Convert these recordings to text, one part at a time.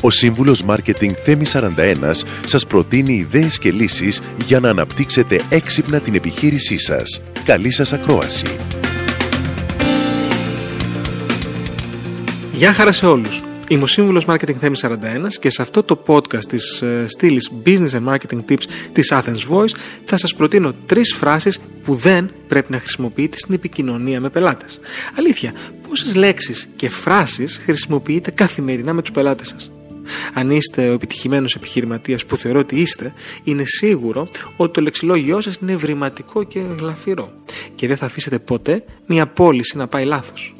Ο σύμβουλος Μάρκετινγκ Θέμη 41 σας προτείνει ιδέες και λύσεις για να αναπτύξετε έξυπνα την επιχείρησή σας. Καλή σας ακρόαση! Γεια χαρά σε όλους. Είμαι ο σύμβουλος Marketing Θέμη 41 και σε αυτό το podcast της uh, στήλης Business and Marketing Tips της Athens Voice θα σας προτείνω τρεις φράσεις που δεν πρέπει να χρησιμοποιείτε στην επικοινωνία με πελάτες. Αλήθεια, πόσες λέξεις και φράσεις χρησιμοποιείτε καθημερινά με τους πελάτες σας; Αν είστε ο επιτυχημένος επιχειρηματίας που θεωρώ ότι είστε, είναι σίγουρο ότι το λεξιλόγιό σας είναι ευρηματικό και γλαφυρό και δεν θα αφήσετε ποτέ μια πώληση να πάει λάθος.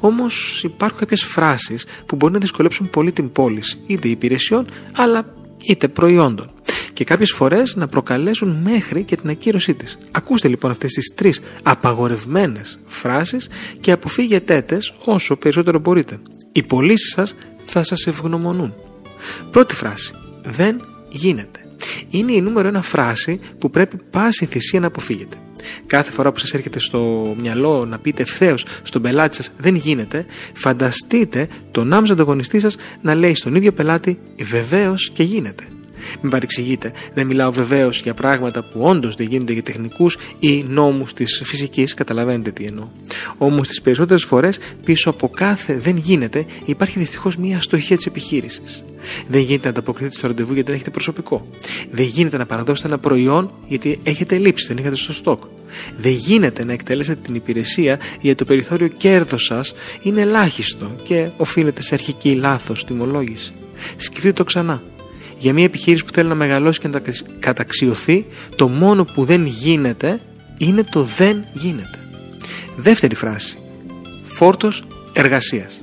Όμως υπάρχουν κάποιες φράσεις που μπορεί να δυσκολέψουν πολύ την πώληση είτε υπηρεσιών αλλά είτε προϊόντων και κάποιες φορές να προκαλέσουν μέχρι και την ακύρωσή της. Ακούστε λοιπόν αυτές τις τρεις απαγορευμένες φράσεις και αποφύγετε τε όσο περισσότερο μπορείτε. Οι πωλήσεις σας θα σας ευγνωμονούν. Πρώτη φράση. Δεν γίνεται. Είναι η νούμερο ένα φράση που πρέπει πάση θυσία να αποφύγετε κάθε φορά που σας έρχεται στο μυαλό να πείτε ευθέως στον πελάτη σας δεν γίνεται, φανταστείτε τον άμεσο ανταγωνιστή σας να λέει στον ίδιο πελάτη βεβαίως και γίνεται. Μην παρεξηγείτε, δεν μιλάω βεβαίως για πράγματα που όντως δεν γίνονται για τεχνικούς ή νόμους της φυσικής, καταλαβαίνετε τι εννοώ. Όμως τις περισσότερες φορές πίσω από κάθε δεν γίνεται υπάρχει δυστυχώς μια αστοχία της επιχείρησης. Δεν γίνεται να ανταποκριθείτε στο ραντεβού γιατί δεν έχετε προσωπικό. Δεν γίνεται να παραδώσετε ένα προϊόν γιατί έχετε λείψει, δεν έχετε στο στόκ. Δεν γίνεται να εκτελέσετε την υπηρεσία γιατί το περιθώριο κέρδο σας είναι ελάχιστο και οφείλεται σε αρχική λάθος τιμολόγηση. Σκεφτείτε το ξανά. Για μια επιχείρηση που θέλει να μεγαλώσει και να καταξιωθεί, το μόνο που δεν γίνεται είναι το δεν γίνεται. Δεύτερη φράση. Φόρτος εργασίας.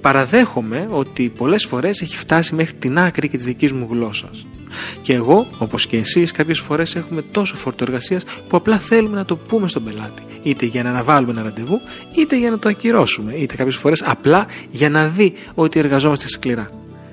Παραδέχομαι ότι πολλές φορές έχει φτάσει μέχρι την άκρη και της δικής μου γλώσσας. Και εγώ, όπως και εσείς, κάποιες φορές έχουμε τόσο φόρτο εργασίας που απλά θέλουμε να το πούμε στον πελάτη. Είτε για να αναβάλουμε ένα ραντεβού, είτε για να το ακυρώσουμε. Είτε κάποιες φορές απλά για να δει ότι εργαζόμαστε σκληρά.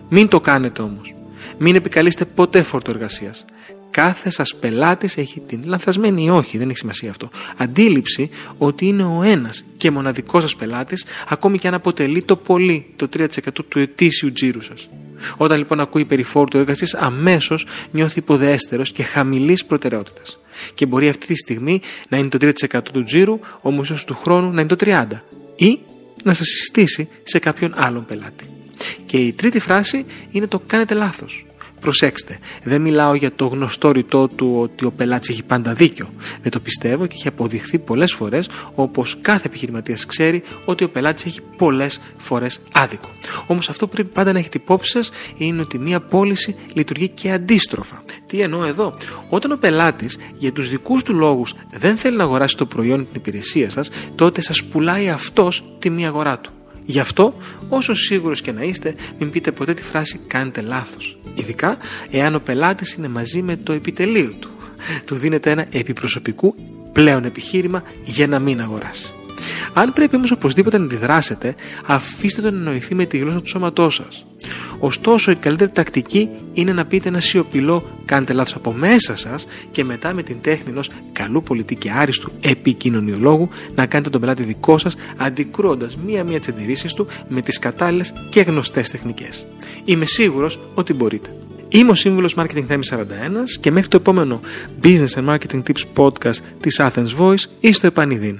Μην το κάνετε όμως. Μην επικαλείστε ποτέ φόρτο εργασίας. Κάθε σας πελάτης έχει την λανθασμένη ή όχι, δεν έχει σημασία αυτό. Αντίληψη ότι είναι ο ένας και μοναδικός σας πελάτης, ακόμη και αν αποτελεί το πολύ το 3% του ετήσιου τζίρου σας. Όταν λοιπόν ακούει περί φόρτου εργασίας, αμέσως νιώθει υποδέστερος και χαμηλής προτεραιότητας. Και μπορεί αυτή τη στιγμή να είναι το 3% του τζίρου, όμως ίσω του χρόνου να είναι το 30%. Ή να σας συστήσει σε κάποιον άλλον πελάτη. Και η τρίτη φράση είναι το κάνετε λάθος. Προσέξτε, δεν μιλάω για το γνωστό ρητό του ότι ο πελάτης έχει πάντα δίκιο. Δεν το πιστεύω και έχει αποδειχθεί πολλές φορές, όπως κάθε επιχειρηματίας ξέρει, ότι ο πελάτης έχει πολλές φορές άδικο. Όμως αυτό που πρέπει πάντα να έχετε υπόψη σας είναι ότι μία πώληση λειτουργεί και αντίστροφα. Τι εννοώ εδώ, όταν ο πελάτης για τους δικούς του λόγους δεν θέλει να αγοράσει το προϊόν ή την υπηρεσία σας, τότε σας πουλάει αυτός τη μία αγορά του. Γι' αυτό, όσο σίγουρος και να είστε, μην πείτε ποτέ τη φράση «κάνετε λάθος». Ειδικά εάν ο πελάτης είναι μαζί με το επιτελείο του. Του δίνετε ένα επιπροσωπικού πλέον επιχείρημα για να μην αγοράσει. Αν πρέπει όμως οπωσδήποτε να αντιδράσετε, αφήστε τον να εννοηθεί με τη γλώσσα του σώματός σας. Ωστόσο, η καλύτερη τακτική είναι να πείτε ένα σιωπηλό κάντε λάθος από μέσα σας και μετά με την τέχνη ενός καλού πολιτή και άριστου επικοινωνιολόγου να κάνετε τον πελάτη δικό σας, αντικρούοντας μία-μία τις αντιρρήσεις του με τις κατάλληλες και γνωστές τεχνικές. Είμαι σίγουρος ότι μπορείτε. Είμαι ο σύμβουλος Marketing Theme 41 και μέχρι το επόμενο Business and Marketing Tips podcast της Athens Voice είστε επανειδήν.